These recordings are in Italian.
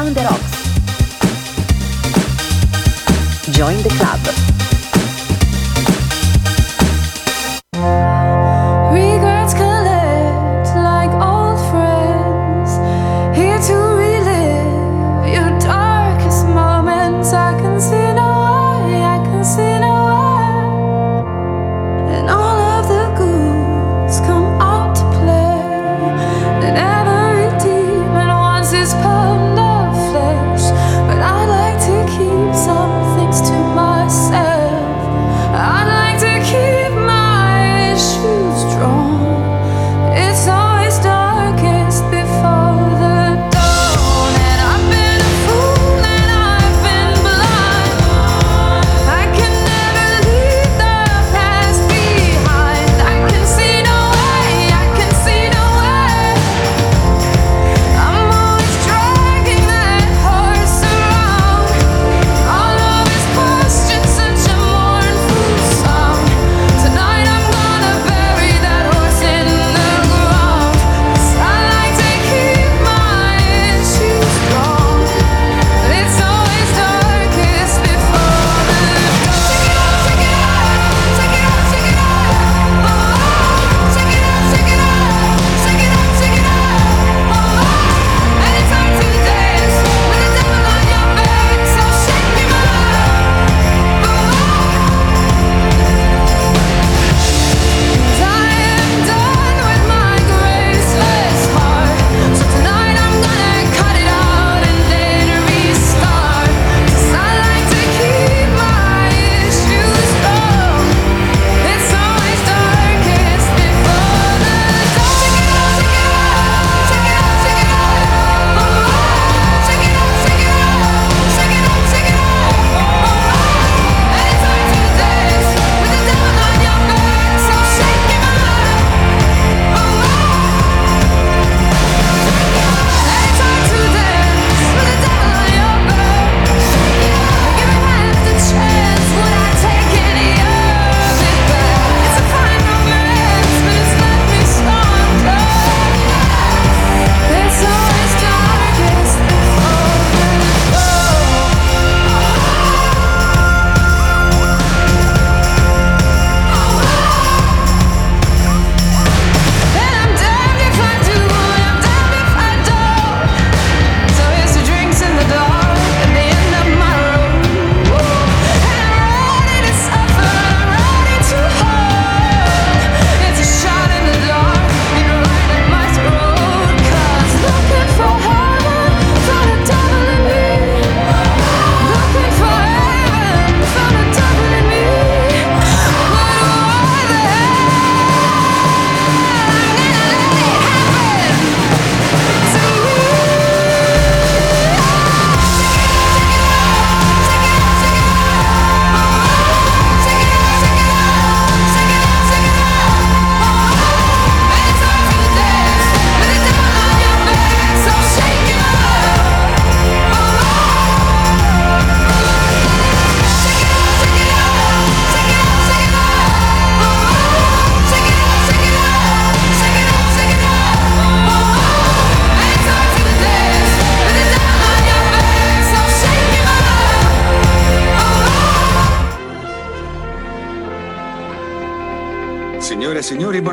Beyond the Rocks. Join the club.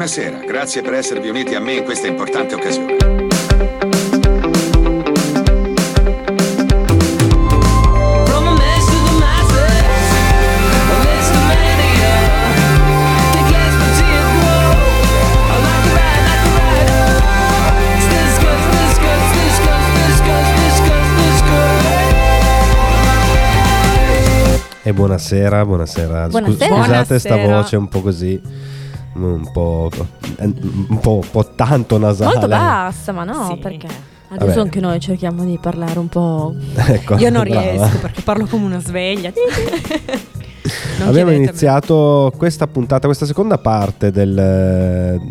Buonasera, grazie per esservi uniti a me in questa importante occasione. E buonasera, buonasera. buonasera. Scusate buonasera. sta voce un po' così un po', un po', un po tanto nasale. Molto bassa, ma no, sì. perché? Adesso Vabbè. anche noi cerchiamo di parlare un po'. Ecco, Io non brava. riesco perché parlo come una sveglia. Abbiamo iniziato questa puntata, questa seconda parte del,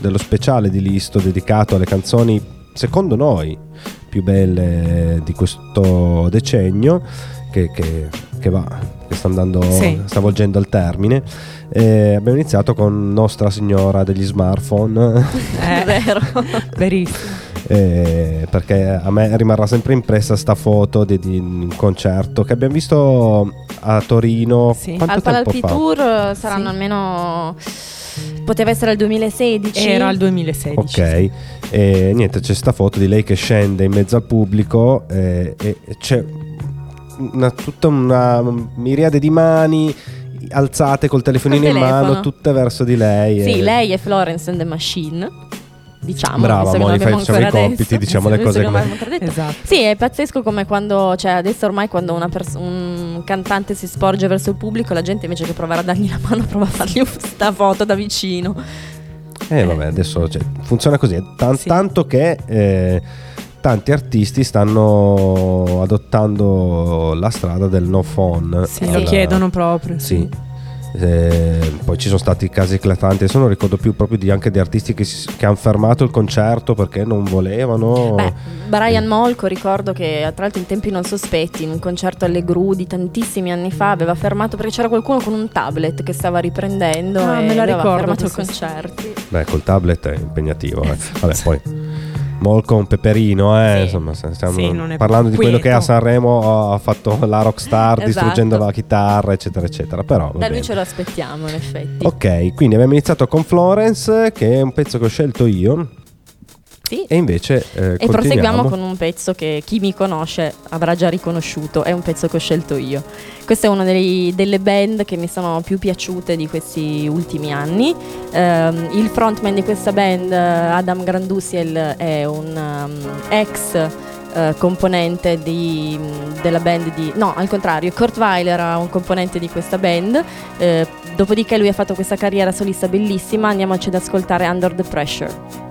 dello speciale di Listo dedicato alle canzoni, secondo noi, più belle di questo decennio, che, che, che va, che sta andando, sì. sta volgendo al termine. E abbiamo iniziato con Nostra Signora degli smartphone. È vero, verissimo. eh, perché a me rimarrà sempre impressa sta foto di, di un concerto che abbiamo visto a Torino. Sì. Al Palalpi Tour saranno sì. almeno... Poteva essere il 2016. Era il 2016. Ok. E niente, c'è sta foto di lei che scende in mezzo al pubblico eh, e c'è una, tutta una miriade di mani alzate col telefonino in mano, tutte verso di lei. Sì, e... lei è Florence and the Machine. Diciamo, Brava, Moni, facciamo i compiti, diciamo le cose come... Esatto. Sì, è pazzesco come quando, cioè adesso ormai quando pers- un cantante si sporge verso il pubblico, la gente invece che provare a dargli la mano prova a fargli questa foto da vicino. Eh, vabbè, adesso cioè, funziona così, Tan- sì. tanto che... Eh, tanti artisti stanno adottando la strada del no phone. Sì, alla... lo chiedono proprio. Sì. Eh, poi ci sono stati casi eclatanti, adesso non ricordo più proprio di anche di artisti che, che hanno fermato il concerto perché non volevano. Beh, Brian eh. Molko ricordo che tra l'altro in tempi non sospetti, in un concerto alle Gru di tantissimi anni fa, aveva fermato perché c'era qualcuno con un tablet che stava riprendendo ah, e me la aveva ricordo, fermato il concerto. Beh, col tablet è impegnativo. Eh. Vabbè, poi Molko un peperino, eh? sì. insomma, stiamo sì, parlando di quello che a Sanremo ha fatto la rockstar esatto. distruggendo la chitarra, eccetera, eccetera. Però, da lui ce lo aspettiamo, in effetti. Ok, quindi abbiamo iniziato con Florence, che è un pezzo che ho scelto io. Sì. E invece eh, e proseguiamo con un pezzo che chi mi conosce avrà già riconosciuto, è un pezzo che ho scelto io. Questa è una dei, delle band che mi sono più piaciute di questi ultimi anni. Um, il frontman di questa band, Adam Grandusiel, è un um, ex Uh, componente di, della band di... No, al contrario, Kurt Weiler era un componente di questa band, uh, dopodiché lui ha fatto questa carriera solista bellissima, andiamoci ad ascoltare Under the Pressure.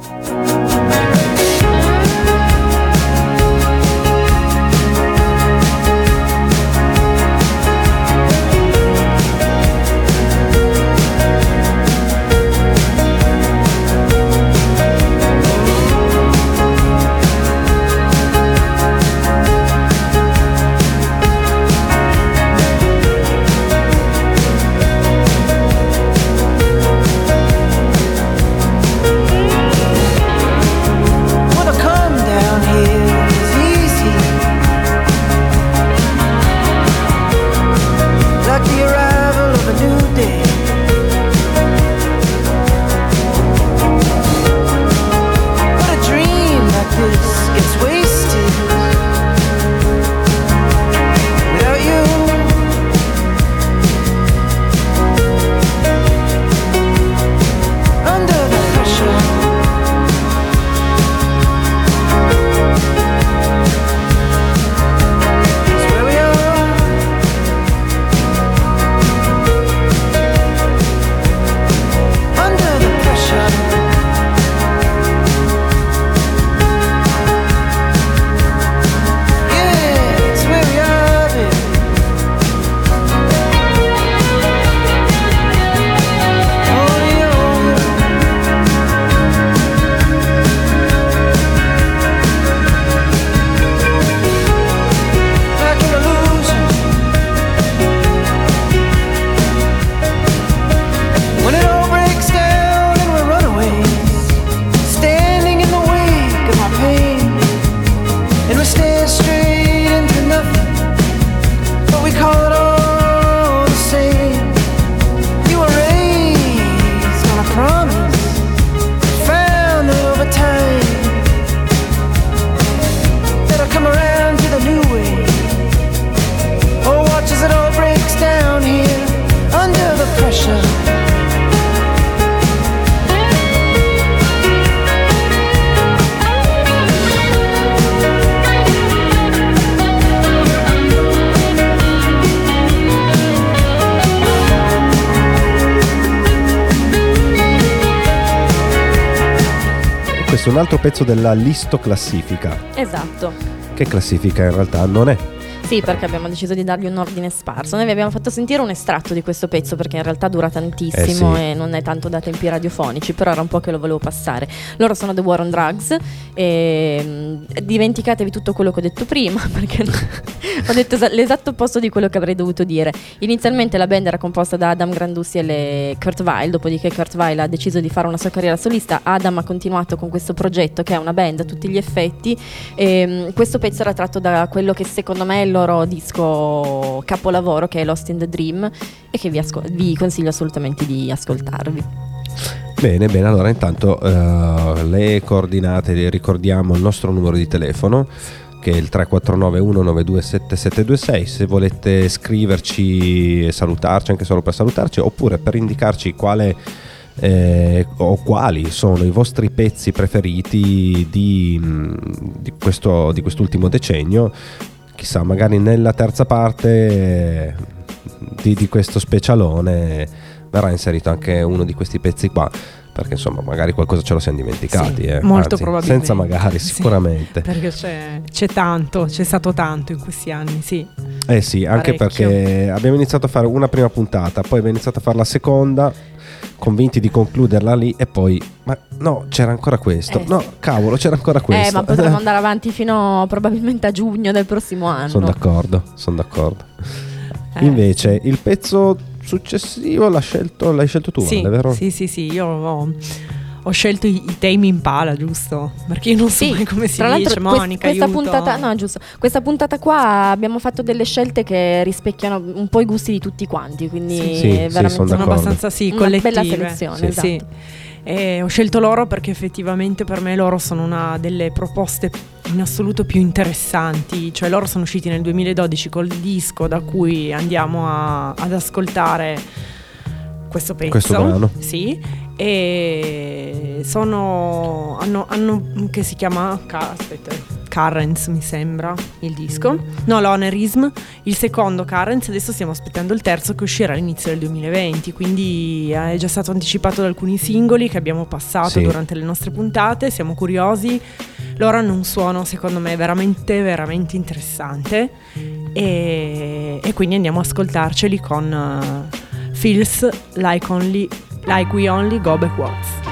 Altro pezzo della listo classifica. Esatto. Che classifica in realtà non è. Sì, perché abbiamo deciso di dargli un ordine sparso. Noi vi abbiamo fatto sentire un estratto di questo pezzo perché in realtà dura tantissimo eh sì. e non è tanto da tempi radiofonici, però era un po' che lo volevo passare. Loro sono The War on Drugs e mm, dimenticatevi tutto quello che ho detto prima perché Ho detto l'esatto opposto di quello che avrei dovuto dire. Inizialmente la band era composta da Adam Grandussi e Kurt Weill, dopodiché Kurt Weill ha deciso di fare una sua carriera solista, Adam ha continuato con questo progetto che è una band a tutti gli effetti. E, ehm, questo pezzo era tratto da quello che secondo me è il loro disco capolavoro che è Lost in the Dream e che vi, ascol- vi consiglio assolutamente di ascoltarvi. Bene, bene, allora intanto uh, le coordinate, le ricordiamo il nostro numero di telefono che è il 349 192 7726 se volete scriverci e salutarci anche solo per salutarci oppure per indicarci quale eh, o quali sono i vostri pezzi preferiti di, di, questo, di quest'ultimo decennio chissà magari nella terza parte di, di questo specialone verrà inserito anche uno di questi pezzi qua perché insomma magari qualcosa ce lo siamo dimenticati sì, eh. molto Anzi, probabilmente senza magari sicuramente sì, perché c'è, c'è, tanto c'è stato tanto in questi anni sì eh sì anche Parecchio. perché abbiamo iniziato a fare una prima puntata poi abbiamo iniziato a fare la seconda convinti di concluderla lì e poi ma no c'era ancora questo eh, no sì. cavolo c'era ancora questo eh ma potremmo andare avanti fino probabilmente a giugno del prossimo anno sono d'accordo sono d'accordo eh. invece il pezzo successivo l'hai scelto, l'hai scelto tu, sì, vero? Sì, sì, sì, io ho, ho scelto i, i temi in pala, giusto? Perché io non so sì, mai come si tra dice, Monica, questa puntata, no, giusto. Questa puntata qua abbiamo fatto delle scelte che rispecchiano un po' i gusti di tutti quanti, quindi sì, sì, veramente sono, sono abbastanza sì, una collettive. bella selezione, sì, esatto. E ho scelto loro perché effettivamente per me loro sono una delle proposte in assoluto più interessanti, cioè loro sono usciti nel 2012 col disco da cui andiamo a, ad ascoltare questo pezzo. Questo brano. Sì, e sono hanno, hanno che si chiama aspetta Currents mi sembra il disco no l'Onerism il secondo Currents adesso stiamo aspettando il terzo che uscirà all'inizio del 2020 quindi eh, è già stato anticipato da alcuni singoli che abbiamo passato sì. durante le nostre puntate siamo curiosi loro hanno un suono secondo me veramente veramente interessante e, e quindi andiamo ad ascoltarceli con uh, Feels Like Only like we only go backwards.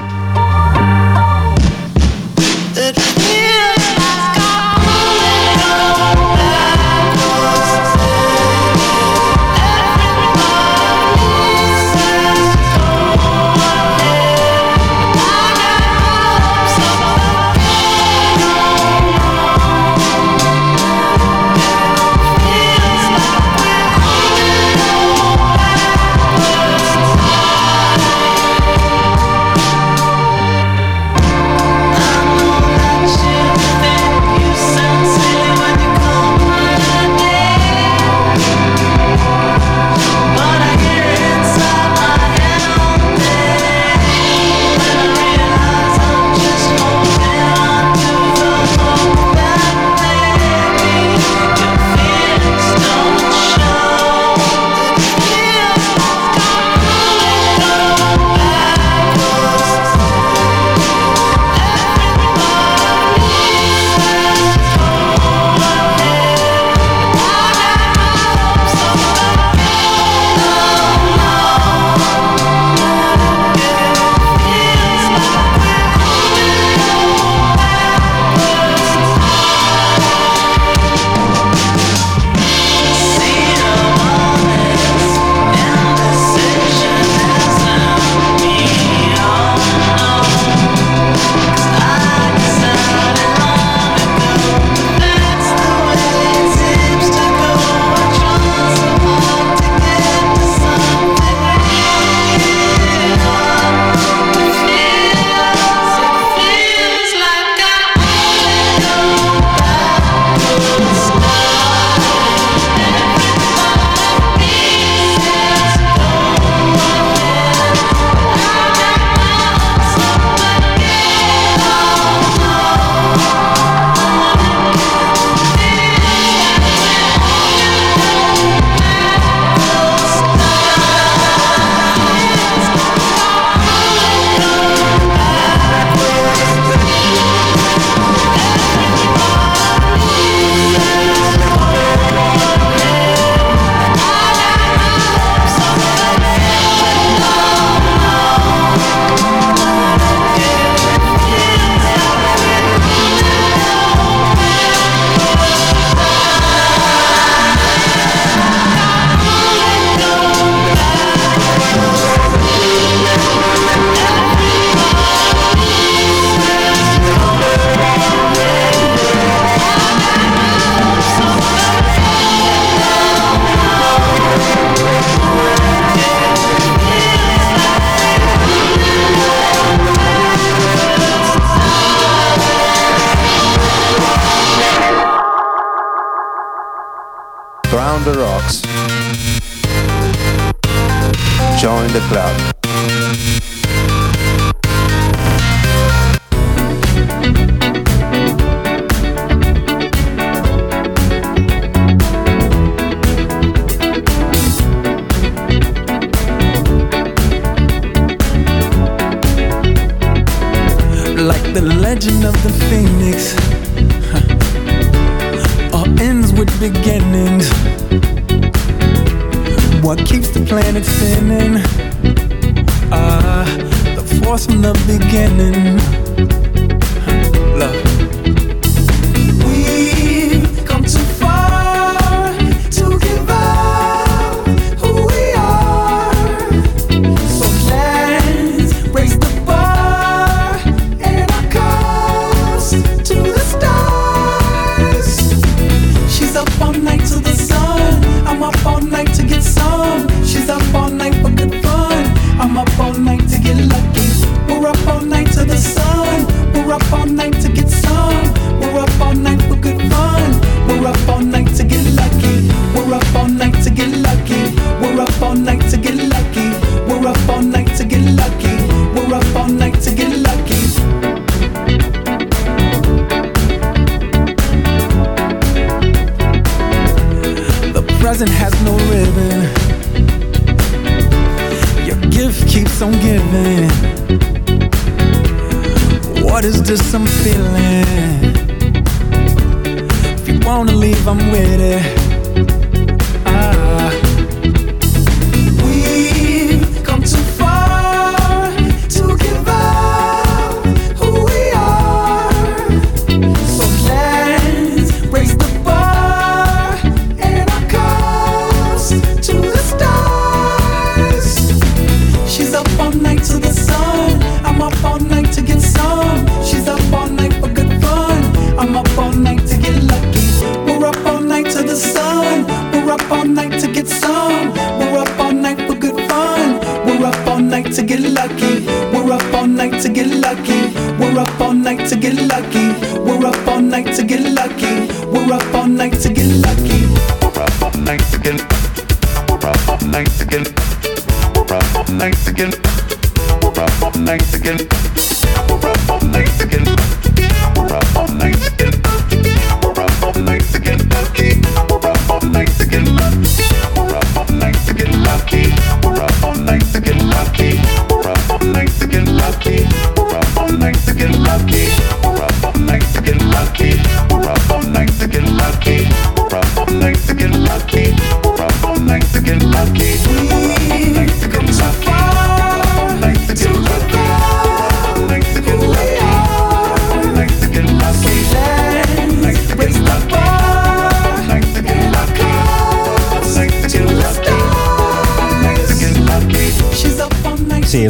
to some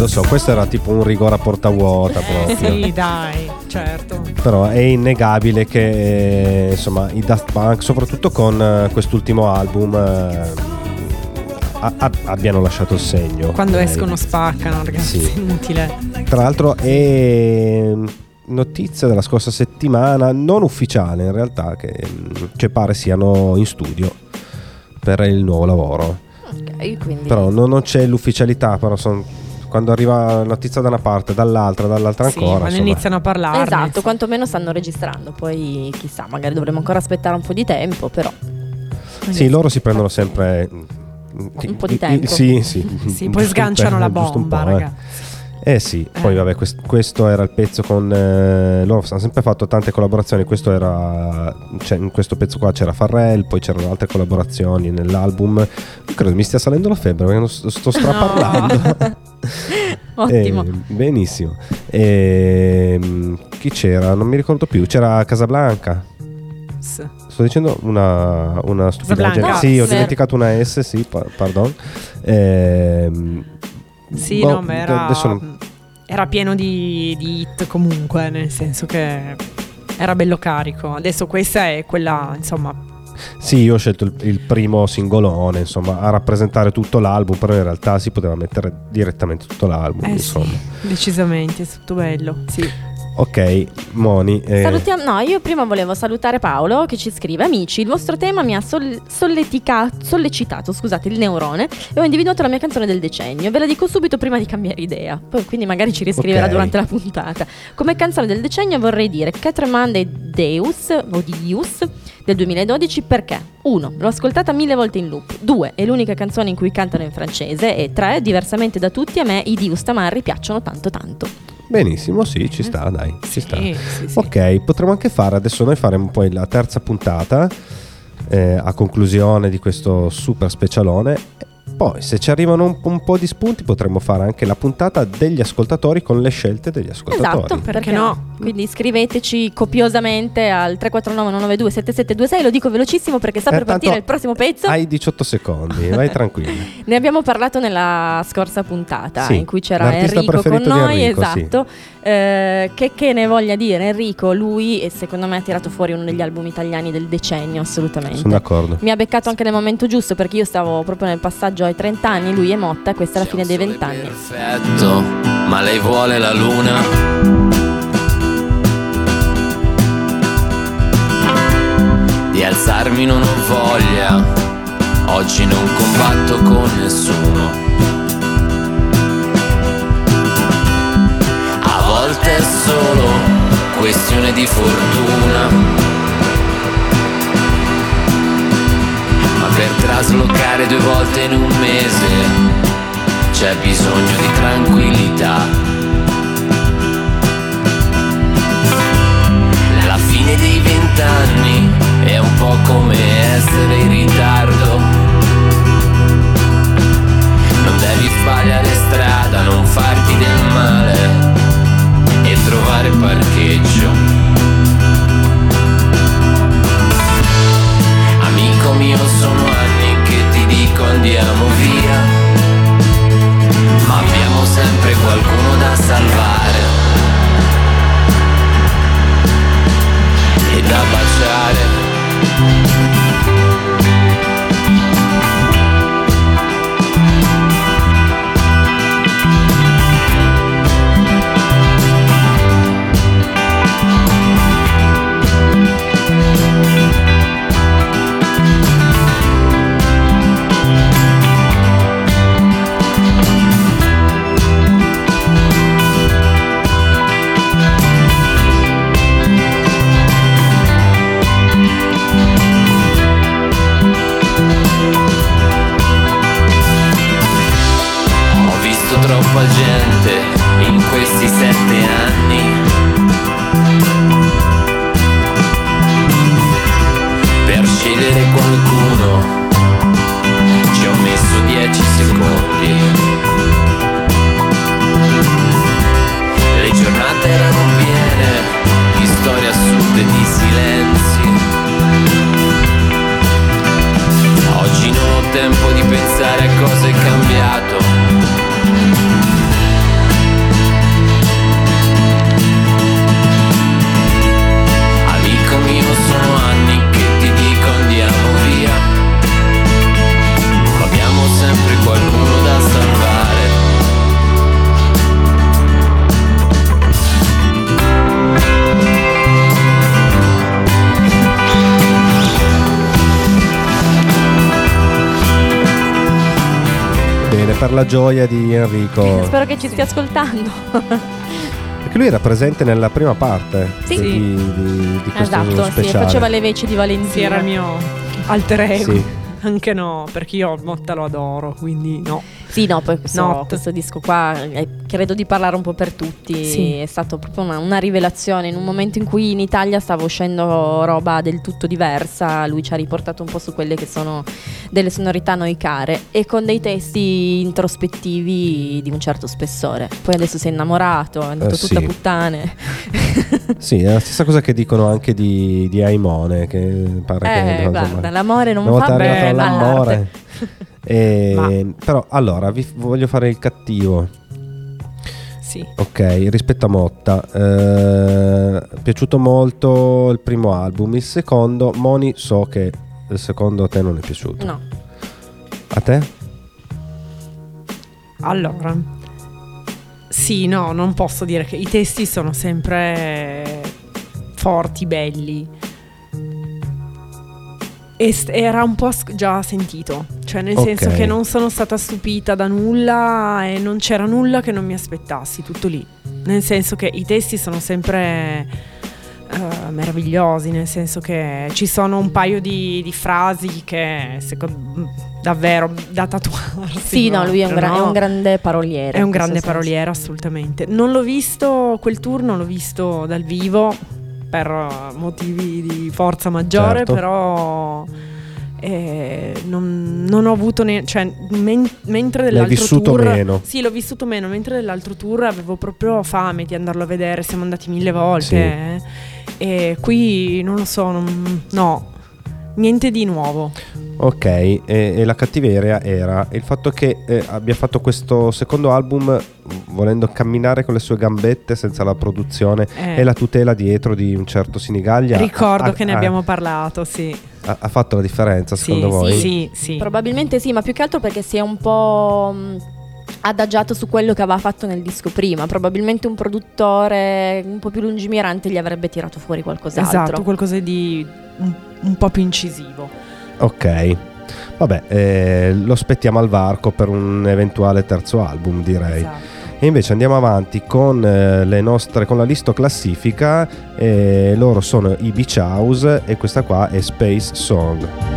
so, questo era tipo un rigore a porta vuota proprio. sì, dai, certo. Però è innegabile che insomma i Daft Punk, soprattutto con uh, quest'ultimo album, a- abbiano lasciato il segno. Quando dai. escono spaccano, ragazzi, sì. inutile. Tra l'altro è notizia della scorsa settimana, non ufficiale in realtà, che, che pare siano in studio per il nuovo lavoro. Okay, quindi... Però non, non c'è l'ufficialità, però sono quando arriva notizia da una parte, dall'altra, dall'altra sì, ancora. Quando iniziano a parlare. Esatto, quantomeno stanno registrando, poi chissà, magari dovremo ancora aspettare un po' di tempo, però. Sì, loro si prendono sempre un po' di tempo. Sì, sì. sì poi sganciano la bomba, eh. ragazzi. Eh sì, eh. poi vabbè, quest- questo era il pezzo con... Eh, loro hanno sempre fatto tante collaborazioni, questo era... Cioè, in questo pezzo qua c'era Farrell, poi c'erano altre collaborazioni nell'album. Io credo mi stia salendo la febbre perché sto, sto straparlando. No. Ottimo. Eh, benissimo. Eh, chi c'era? Non mi ricordo più. C'era Casablanca. S. Sto dicendo una, una stupidaggine. Sì, ho dimenticato una S, sì, pardon. Eh, sì, boh, no, ma era, non... era pieno di, di hit comunque, nel senso che era bello carico. Adesso questa è quella, insomma, sì, io ho scelto il, il, primo singolone, insomma, a rappresentare tutto l'album, però in realtà si poteva mettere direttamente tutto l'album, eh insomma. Sì, decisamente, è tutto bello, sì. Ok, Moni. Eh. Salutiamo, no, io prima volevo salutare Paolo che ci scrive: Amici, il vostro tema mi ha sol- sollecitato scusate, il neurone e ho individuato la mia canzone del decennio. Ve la dico subito prima di cambiare idea. Poi, quindi magari ci riscriverà okay. durante la puntata. Come canzone del decennio vorrei dire Catremande Deus o Dius del 2012 perché 1. L'ho ascoltata mille volte in loop 2. È l'unica canzone in cui cantano in francese e 3. Diversamente da tutti a me i Dius Tamarri piacciono tanto tanto. Benissimo, sì, ci sta, dai, ci sta. Sì, sì, ok, potremmo anche fare, adesso noi faremo poi la terza puntata eh, a conclusione di questo super specialone poi, se ci arrivano un, un, po' di spunti, potremmo fare anche la puntata degli ascoltatori con le scelte degli ascoltatori. Esatto, perché no? Quindi scriveteci copiosamente al 349 992 7726. Lo dico velocissimo perché sta eh, per partire il prossimo pezzo. Hai 18 secondi, vai tranquillo. ne abbiamo parlato nella scorsa puntata sì, in cui c'era Enrico con noi. Enrico, esatto. Sì. Eh, che, che, ne voglia dire Enrico, lui secondo me ha tirato fuori uno degli album italiani del decennio, assolutamente. Sono d'accordo. Mi ha beccato anche nel momento giusto perché io stavo proprio nel passaggio ai 30 anni, lui è Motta, questa è la fine dei 20 anni. Perfetto, ma lei vuole la luna. Di alzarmi non ho voglia, oggi non combatto con nessuno. A volte è solo questione di fortuna per traslocare due volte in un mese c'è bisogno di tranquillità. La fine dei vent'anni è un po' come essere in ritardo. Non devi sbagliare strada, non farti del male trovare parcheggio. Amico mio sono anni che ti dico andiamo via. Ma abbiamo sempre qualcuno da salvare. E da baciare gioia di Enrico. Spero che ci stia ascoltando. Perché lui era presente nella prima parte sì. di, di, di questo esatto, speciale. Sì, faceva le veci di Valentina. Sì, era il mio alter ego. Sì. Anche no, perché io Motta lo adoro, quindi no. Sì, no, poi questo, questo disco qua eh, credo di parlare un po' per tutti. Sì. È stato proprio una, una, rivelazione. In un momento in cui in Italia stava uscendo roba del tutto diversa, lui ci ha riportato un po' su quelle che sono delle sonorità noi care e con dei testi introspettivi di un certo spessore. Poi adesso si è innamorato, è andato eh, tutta sì. puttane. sì, è la stessa cosa che dicono anche di, di Aimone. Che pare eh, che, guarda, insomma, l'amore non fa bene all'amore. E, però allora vi voglio fare il cattivo. Sì. Ok, rispetto a Motta, eh, è piaciuto molto il primo album. Il secondo, Moni, so che il secondo a te non è piaciuto. No. A te? Allora, sì, no, non posso dire che i testi sono sempre forti, belli. E era un po' già sentito, cioè nel okay. senso che non sono stata stupita da nulla e non c'era nulla che non mi aspettassi, tutto lì. Nel senso che i testi sono sempre uh, meravigliosi, nel senso che ci sono un paio di, di frasi che secondo davvero da tatuarsi. Sì, no, lui è un, gra- no? è un, grande paroliere. È un grande paroliere, assolutamente. Non l'ho visto quel tour, non l'ho visto dal vivo per motivi di forza maggiore, certo. però eh, non, non, ho avuto ne- cioè, men- mentre dell'altro L'hai vissuto tour meno. sì l'ho vissuto meno mentre dell'altro tour avevo proprio fame di andarlo a vedere siamo andati mille volte sì. eh. e qui non lo so non, no niente di nuovo Ok, e, e, la cattiveria era il fatto che eh, abbia fatto questo secondo album volendo camminare con le sue gambette senza la produzione eh. e la tutela dietro di un certo Sinigaglia. Ricordo a, che ne a, abbiamo parlato, sì. Ha, ha, fatto la differenza secondo sì, voi? Sì, sì. Probabilmente sì, ma più che altro perché si è un po' adagiato su quello che aveva fatto nel disco prima. Probabilmente un produttore un po' più lungimirante gli avrebbe tirato fuori qualcos'altro. Esatto, qualcosa di un, un po' più incisivo. Ok. Vabbè, eh, lo aspettiamo al varco per un eventuale terzo album, direi. Esatto. E invece andiamo avanti con, eh, le nostre, con la lista classifica. Eh, loro sono i Beach House e questa qua è Space Song.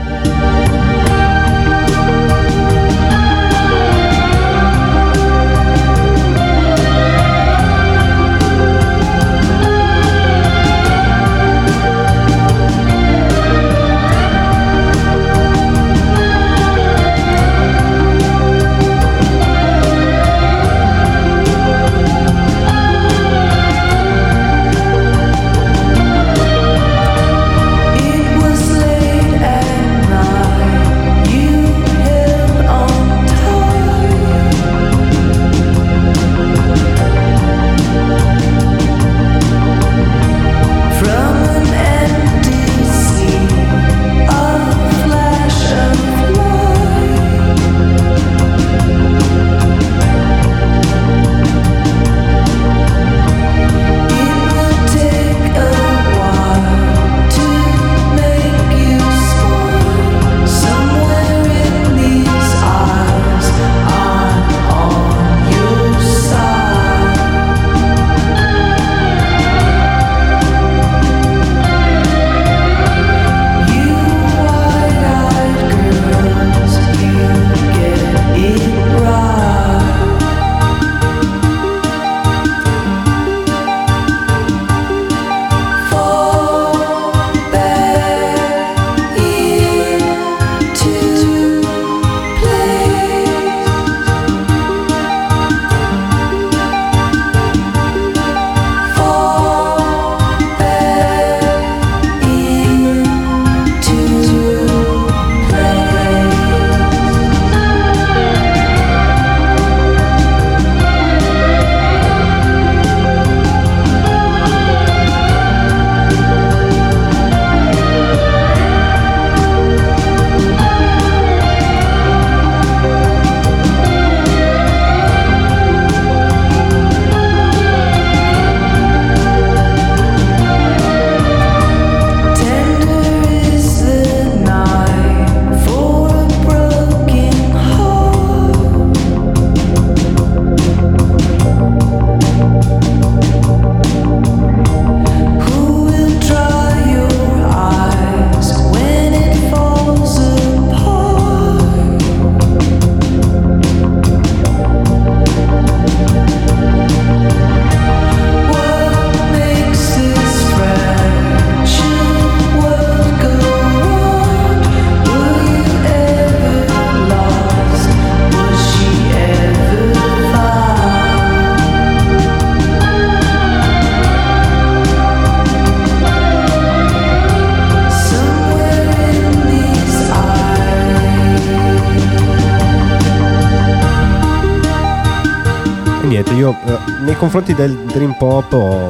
Confronti del Dream Pop ho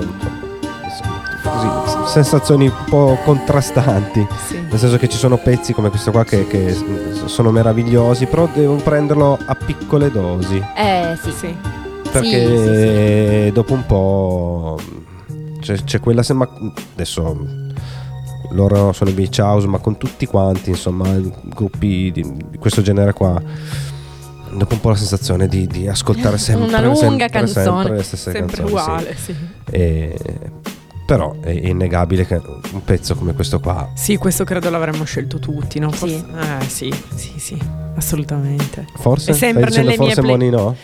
così, sensazioni un po' contrastanti. Sì. Nel senso che ci sono pezzi come questo qua che, che, sono meravigliosi, però devo prenderlo a piccole dosi. Eh sì, sì. Perché sì, sì, dopo un po' c'è, c'è quella sembra adesso loro sono i beach house ma con tutti quanti insomma gruppi di, di questo genere qua dopo un po' la sensazione di, di ascoltare sempre una lunga sempre, canzone sempre le stesse sempre canzoni uguale sì. sì. E, però è innegabile che un pezzo come questo qua sì questo credo l'avremmo scelto tutti no? Sì. eh sì sì sì assolutamente forse è sempre Stai nelle forse mie play- Moni no?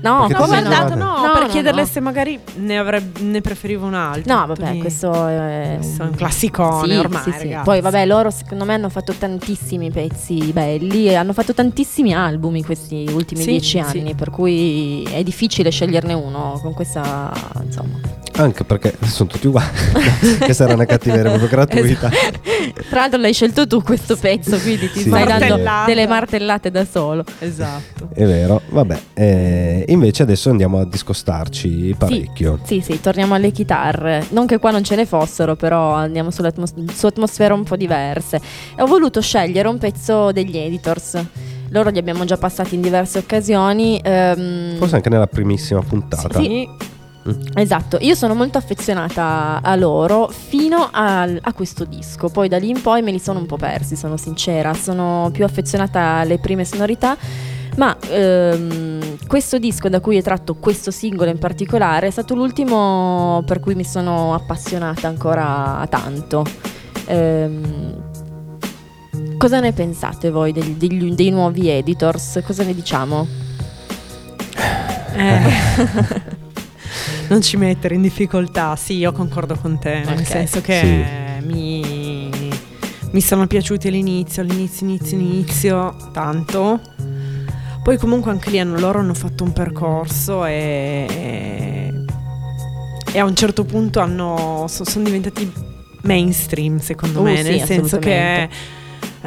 No, sei guardato, no, No, per no, chiederle no. se magari ne, avrebbe, ne preferivo un altro. No, vabbè, Quindi- questo è questo è un classicone Sì, ormai, sì, sì. Poi vabbè, loro secondo me hanno fatto tantissimi pezzi belli e hanno fatto tantissimi album in questi ultimi Sì, dieci sì. anni, per cui è difficile sceglierne uno con questa, insomma. anche perché sono tutti uguali questa era una cattiveria proprio gratuita Tra l'altro l'hai scelto tu questo pezzo, quindi ti Sì, stai dando delle martellate da solo. Esatto. È vero, vabbè. eh, invece adesso andiamo a discostarci parecchio. Sì, sì, torniamo alle chitarre. Non che qua non ce ne fossero, però andiamo su atmosfere un po' diverse. E ho voluto scegliere un pezzo degli editors. Loro li abbiamo già passati in diverse occasioni. ehm, Forse anche nella primissima puntata. Sì. Esatto, io sono molto affezionata a loro fino al- a questo disco, poi da lì in poi me li sono un po' persi, sono sincera, sono più affezionata alle prime sonorità, ma ehm, questo disco da cui è tratto questo singolo in particolare è stato l'ultimo per cui mi sono appassionata ancora tanto. Ehm, cosa ne pensate voi degli- degli- dei nuovi editors? Cosa ne diciamo? Eh. non ci mettere in difficoltà. Sì, io concordo con te. Nel Ok. senso che Sì. mi, mi sono piaciuti all'inizio, all'inizio, inizio, inizio, tanto. Poi comunque anche lì hanno, loro hanno fatto un percorso e, e a un certo punto hanno, so- sono diventati mainstream secondo Uh, me, sì, nel senso che.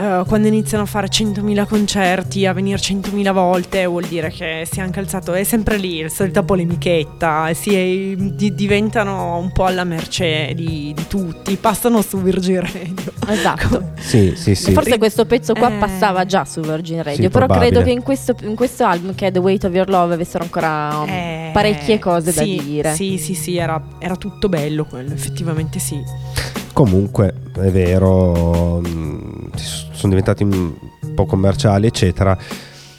Eh, quando iniziano a fare 100.000 concerti, a venire 100.000 volte, vuol dire che si è anche alzato, è sempre lì, la solita polemichetta, si è- di- diventano un po' alla mercé di, di tutti, passano su Virgin Radio. Esatto. Sì, sì, sì. Forse questo pezzo qua Eh. passava già su Virgin Radio, Sì, però probabile. credo che in questo, in questo album, che è The Weight of Your Love, avessero ancora um, Eh, parecchie cose da dire. Sì, sì, sì, era, era tutto bello quello, effettivamente sì. Comunque è vero, mh, s- sono diventati un po' commerciali, eccetera.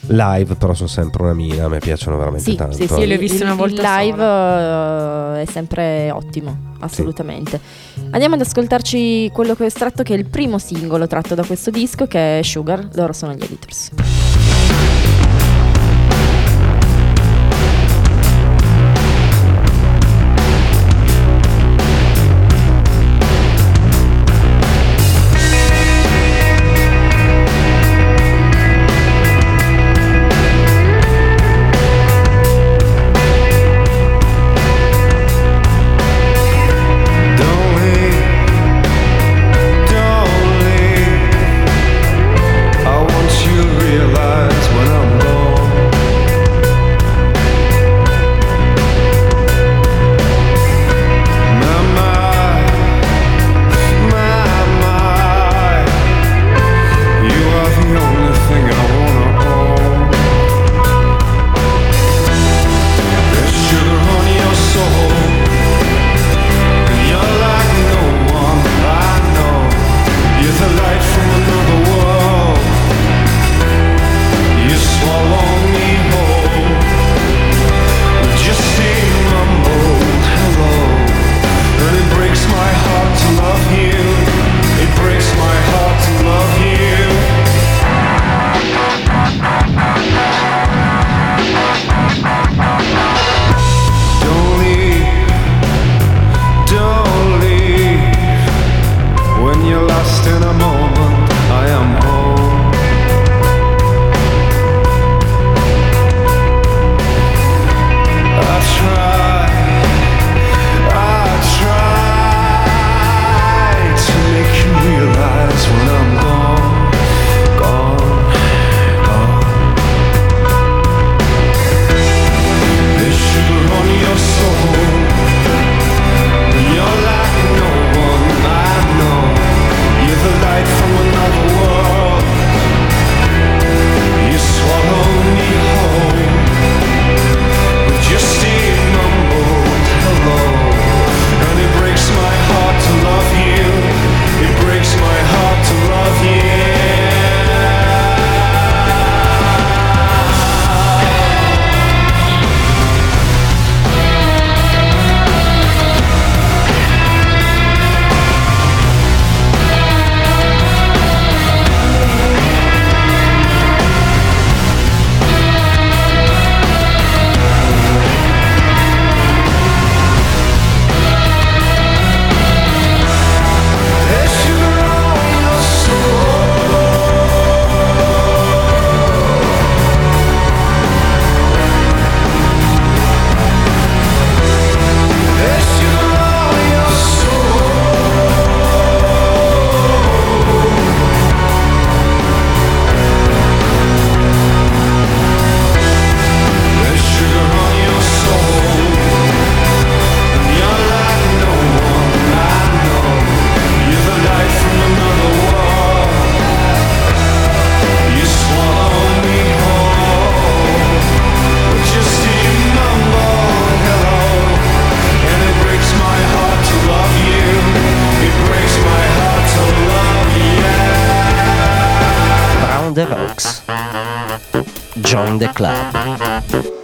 Live, però, sono sempre una mina. A me piacciono veramente Sì, tanto. sì, sì, Io li ho il- visti il, una volta il live uh, è sempre ottimo, assolutamente. Andiamo ad ascoltarci quello che ho estratto, che è il primo singolo tratto da questo disco, che è Sugar. Loro sono gli editors. Join the club.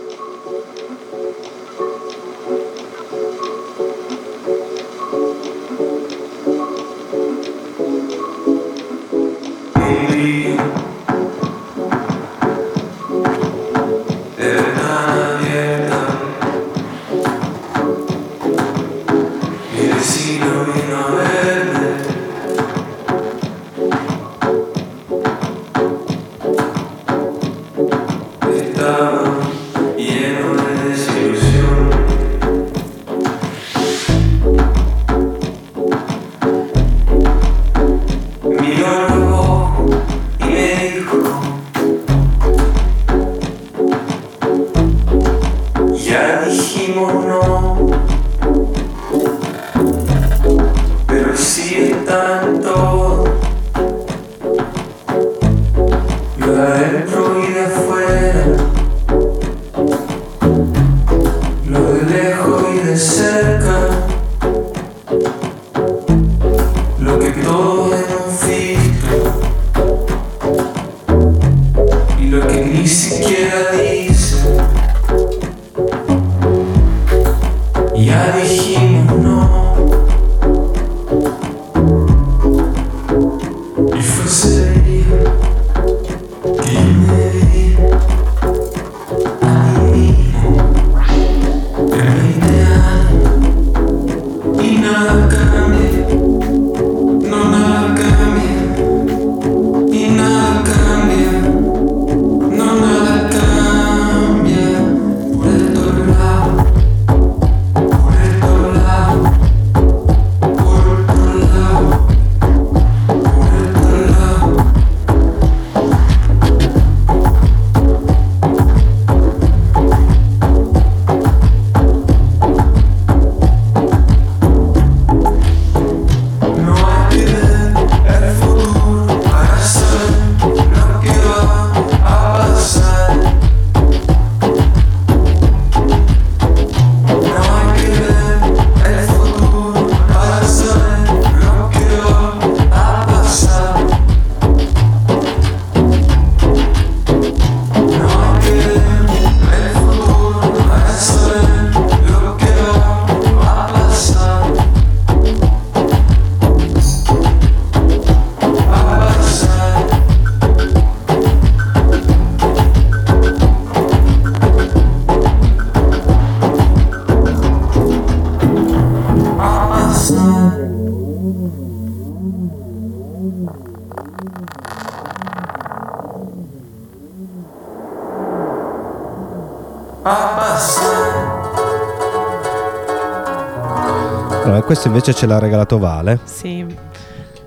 Questo invece ce l'ha regalato Vale. Sì.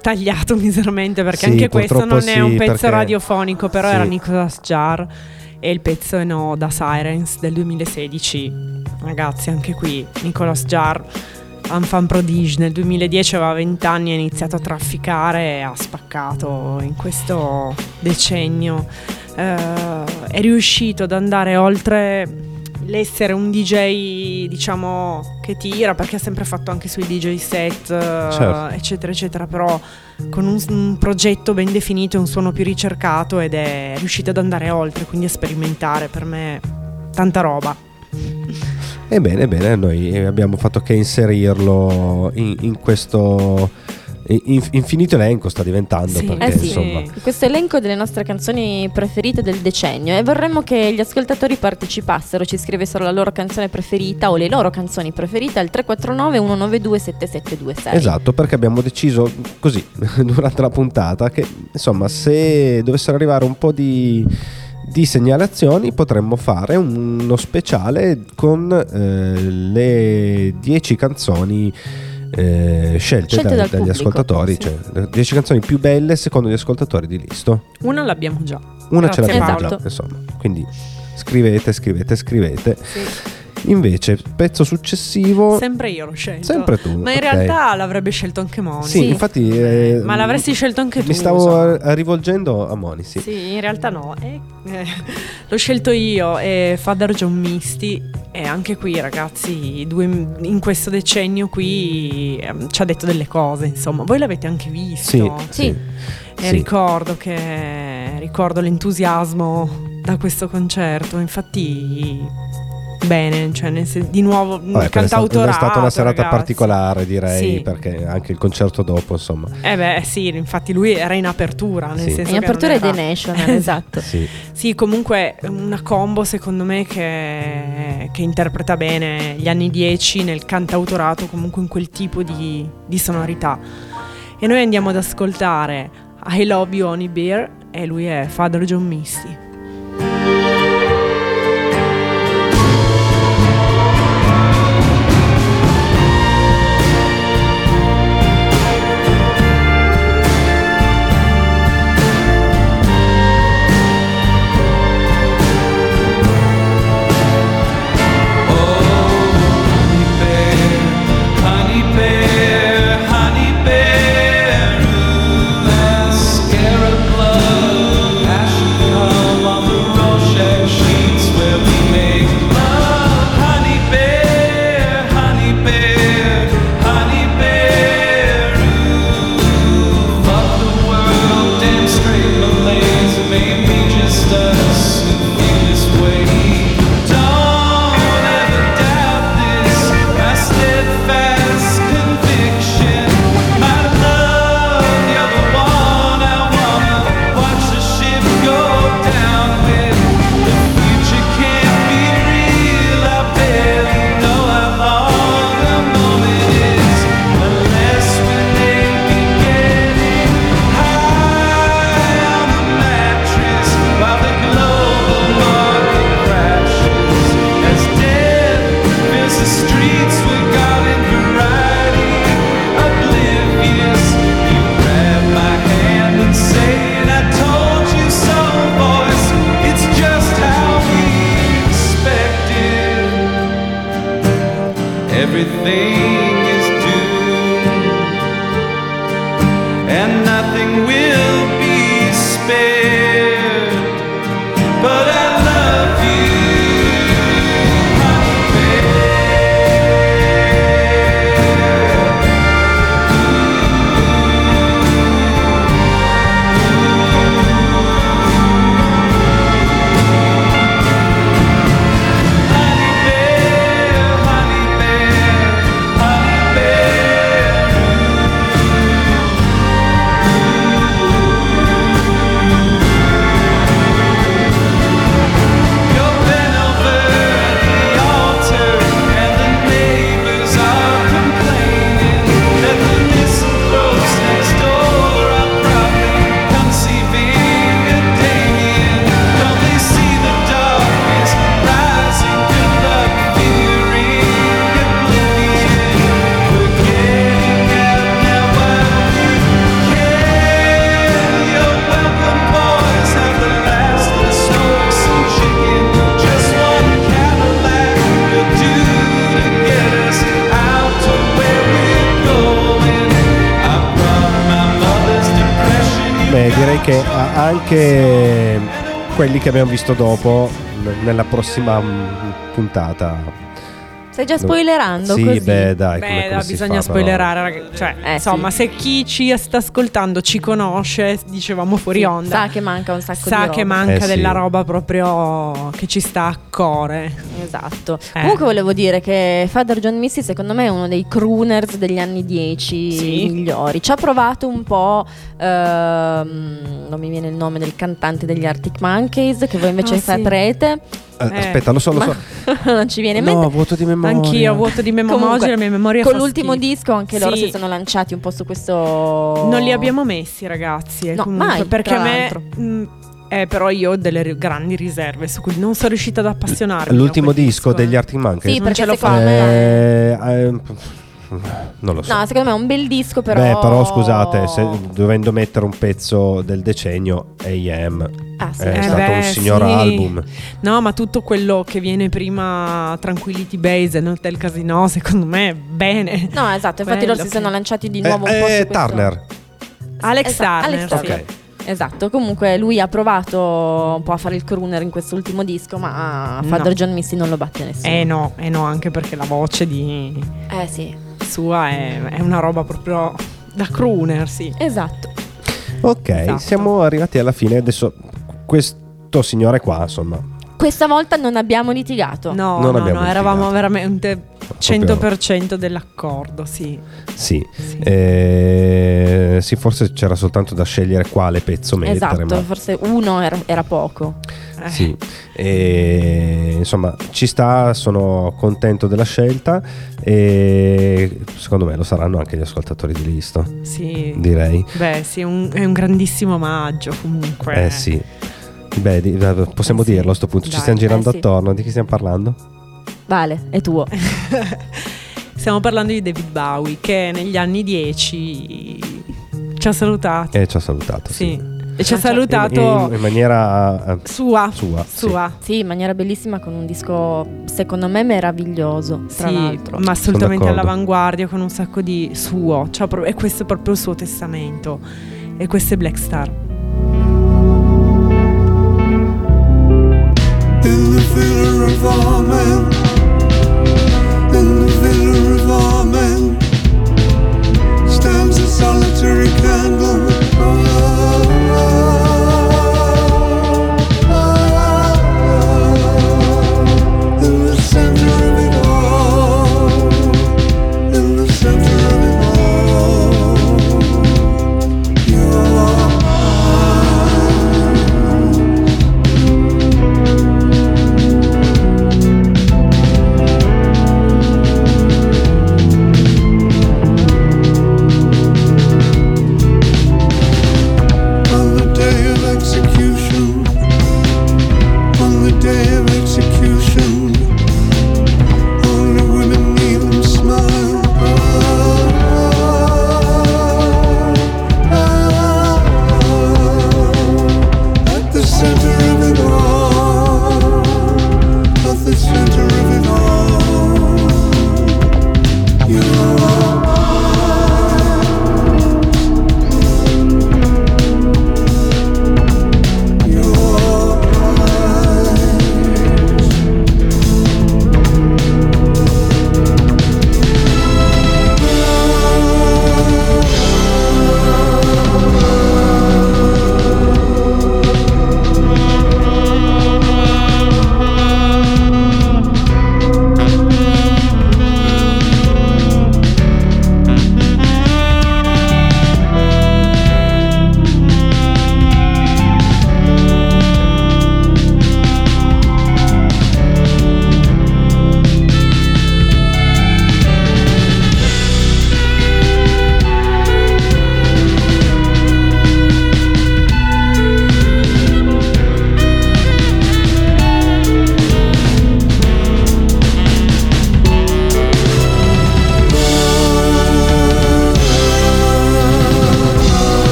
Tagliato miseramente perché Sì, anche questo non è sì, un pezzo perché- radiofonico, però sì. era Nicolas Jar e il pezzo è no da Sirens del 2016. Ragazzi, anche qui Nicolas Jar, un fan prodige, nel 2010 aveva 20 anni, ha iniziato a trafficare e ha spaccato in questo decennio. Eh, è riuscito ad andare oltre l'essere un DJ, diciamo, che tira, perché ha sempre fatto anche sui DJ set, eh, Certo. eccetera, eccetera, però con un, un progetto ben definito e un suono più ricercato ed è riuscito ad andare oltre, quindi a sperimentare per me tanta roba. Ebbene, ebbene, noi abbiamo fatto che inserirlo in, in questo infinito elenco sta diventando Sì. perché Eh sì. insomma Questo elenco delle nostre canzoni preferite del decennio e vorremmo che gli ascoltatori partecipassero, ci scrivessero la loro canzone preferita o le loro canzoni preferite al 349 192 7726. Esatto, perché abbiamo deciso così durante la puntata che insomma se dovessero arrivare un po' di, di segnalazioni potremmo fare uno speciale con eh, le 10 canzoni eh, scelte, Scelte dal dagli pubblico, ascoltatori, sì. cioè le 10 canzoni più belle secondo gli ascoltatori di Listo. Una l'abbiamo già. Una ce Grazie, l'abbiamo Paolo. già, insomma. Quindi scrivete, scrivete, scrivete. Sì. Invece, pezzo successivo, Sempre io l'ho scelto. sempre tu. Ma in ok. realtà l'avrebbe scelto anche Moni. Sì, Sì. infatti. eh, Ma l'avresti scelto anche tu. Mi stavo so. rivolgendo a Moni, sì. Sì, in realtà no. Eh, eh, l'ho scelto io e Father John Misty. E anche qui, ragazzi, due- in questo decennio qui ehm, ci ha detto delle cose. Insomma, voi l'avete anche visto. Sì, Sì. E ricordo che ricordo l'entusiasmo da questo concerto. Infatti, bene, cioè nel sen- di nuovo Vabbè, cantautorato. è stata una serata ragazzi. particolare, direi, Sì. perché anche il concerto dopo, insomma. Eh beh, sì, infatti lui era in apertura, nel Sì. senso In apertura è The era- National, esatto. Sì. Sì, comunque una combo secondo me che, che interpreta bene gli anni 10 nel cantautorato, comunque in quel tipo di, di sonorità. E noi andiamo ad ascoltare I Love You Honey Bear e lui è Father John Misty. Direi che a- anche quelli che abbiamo visto dopo, nella prossima mm, puntata. Stai già spoilerando Sì, così. beh, dai, come, Beh, come si bisogna fa, spoilerare, ragazzi. Cioè, Eh, insomma, sì. se chi ci sta ascoltando ci conosce, dicevamo fuori Sì, onda. Sa che manca un sacco di sa roba. che manca Eh, sì. della roba proprio che ci sta a cuore. Esatto. Eh. Comunque volevo dire che Father John Misty secondo me è uno dei crooners degli anni 10 Sì. migliori. Ci ha provato un po', ehm, non mi viene il nome del cantante degli Arctic Monkeys, che voi invece Ah, sì. saprete. Eh, Eh. Aspetta, lo so, lo so. non ci viene in No, mente. vuoto di memoria. Anch'io, vuoto di memoria, Comunque, la mia memoria Con l'ultimo schifo. disco anche loro Sì. si sono lanciati un po' su questo... Non li abbiamo messi, ragazzi. eh, No, comunque, mai, perché a me. mh, eh, però io ho delle grandi riserve su cui non sono riuscita ad appassionarmi. L'ultimo disco eh. degli Arctic Monkeys? Sì, Non perché ce lo secondo fa. me... Eh, eh, non lo so. No, secondo me è un bel disco però... Beh, però scusate, se, dovendo mettere un pezzo del decennio, AM Ah, sì, è Eh stato beh, un signor sì. album. No, ma tutto quello che viene prima Tranquility Base e Hotel Casino, secondo me è bene. No, esatto, infatti Bello, loro si sono lanciati di Eh, nuovo un po' eh. Turner. Alex Esa- Turner, Alex sì. Turner. Esatto, comunque lui ha provato un po' a fare il crooner in quest'ultimo disco, ma No. Father John Misty non lo batte nessuno. Eh no, eh no, anche perché la voce di Eh sì, sua è, è una roba proprio da crooner, sì. esatto. Ok, Esatto. siamo arrivati alla fine. Adesso questo signore qua, insomma, Questa volta non abbiamo litigato. No, Non no, abbiamo no, eravamo veramente 100% dell'accordo, sì. sì. Sì. Eh, sì, forse c'era soltanto da scegliere quale pezzo mettere. Esatto, ma- forse uno era, era poco. Eh, Sì, e, insomma ci sta, sono contento della scelta e secondo me lo saranno anche gli ascoltatori di Listo, sì. direi. Beh, sì, è un, è un grandissimo omaggio comunque. Eh sì. Beh, di- possiamo Eh sì. dirlo a sto punto, ci Dai. stiamo girando Eh sì. attorno, di chi stiamo parlando? Vale, è tuo. Stiamo parlando di David Bowie che negli anni 10 ci ha salutato. E ci ha salutato. sì. Sì. E ci ha salutato In, in maniera eh, sua. sua. sì. Sua. Sì, in maniera bellissima con un disco secondo me meraviglioso, tra Sì, l'altro. ma assolutamente all'avanguardia con un sacco di suo. Cioè, e questo è proprio il suo testamento. E questo è Black Star. In the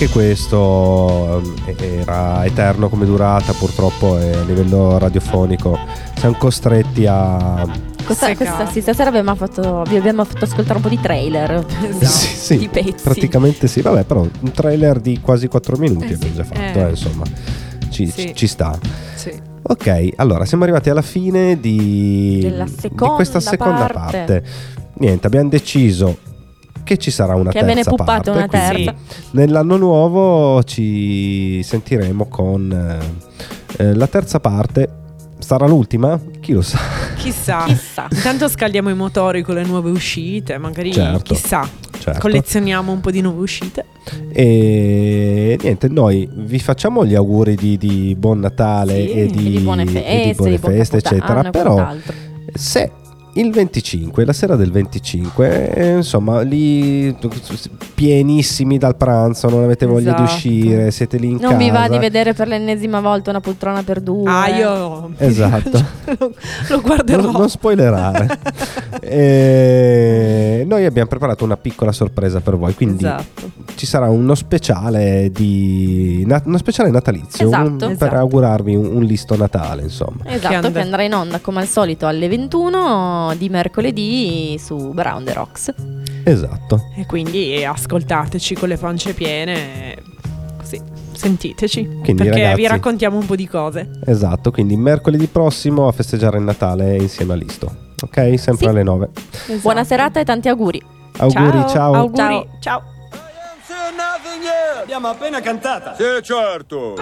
anche questo ehm, era eterno come durata, purtroppo e a livello radiofonico. Siamo costretti a. Questa, questa sì, stasera abbiamo fatto, vi abbiamo fatto ascoltare un po' di trailer. Esatto. Sì, sì, Di pezzi. praticamente sì. Vabbè, però un trailer di quasi 4 minuti Eh abbiamo già fatto, eh. eh, insomma. Ci, Sì. ci- ci sta. Sì. Ok, allora siamo arrivati alla fine di, Della di questa seconda parte. parte. Niente, abbiamo deciso che ci sarà una Che ve ne terza puppate parte. una quindi terza. Nell'anno nuovo ci sentiremo con eh, eh, la terza parte. Sarà l'ultima? Chi lo sa? Chissà. Chissà. Intanto scaldiamo i motori con le nuove uscite, magari Certo. chissà. Certo. Collezioniamo un po' di nuove uscite. E niente, noi vi facciamo gli auguri di, di buon Natale Sì, e, di, E di buone e feste, di buone buon feste, eccetera. e Però se il 25, la sera del 25, eh, insomma, lì pienissimi dal pranzo, non avete voglia di Esatto. uscire, siete lì in Non casa. vi va di vedere per l'ennesima volta una poltrona per due. Ah, io Esatto. lo, lo guarderò. Non, non spoilerare. E noi abbiamo preparato una piccola sorpresa per voi, quindi Esatto. ci sarà uno speciale di uno speciale natalizio Esatto. un- per Esatto. augurarvi un, un listo Natale, insomma. Esatto, Che che, and- andrà in onda come al solito alle 21 di mercoledì su Brown the Rocks. Esatto. E quindi ascoltateci con le pance piene. Così, sentiteci. Quindi, perché ragazzi- vi raccontiamo un po' di cose. Esatto, quindi mercoledì prossimo a festeggiare il Natale insieme a Listo. Ok, sempre Sì. alle 9. Buona serata e tanti auguri. Auguri, ciao. Auguri. Ciao. ciao. Abbiamo appena cantata. Sì, certo.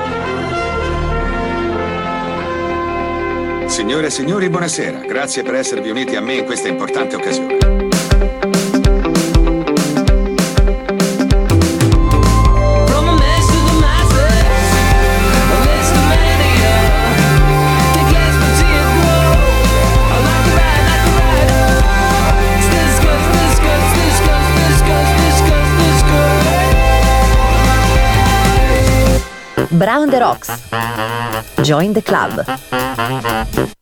Signore e signori, buonasera. Grazie per esservi uniti a me in questa importante occasione. Brown the Rocks. Join the club.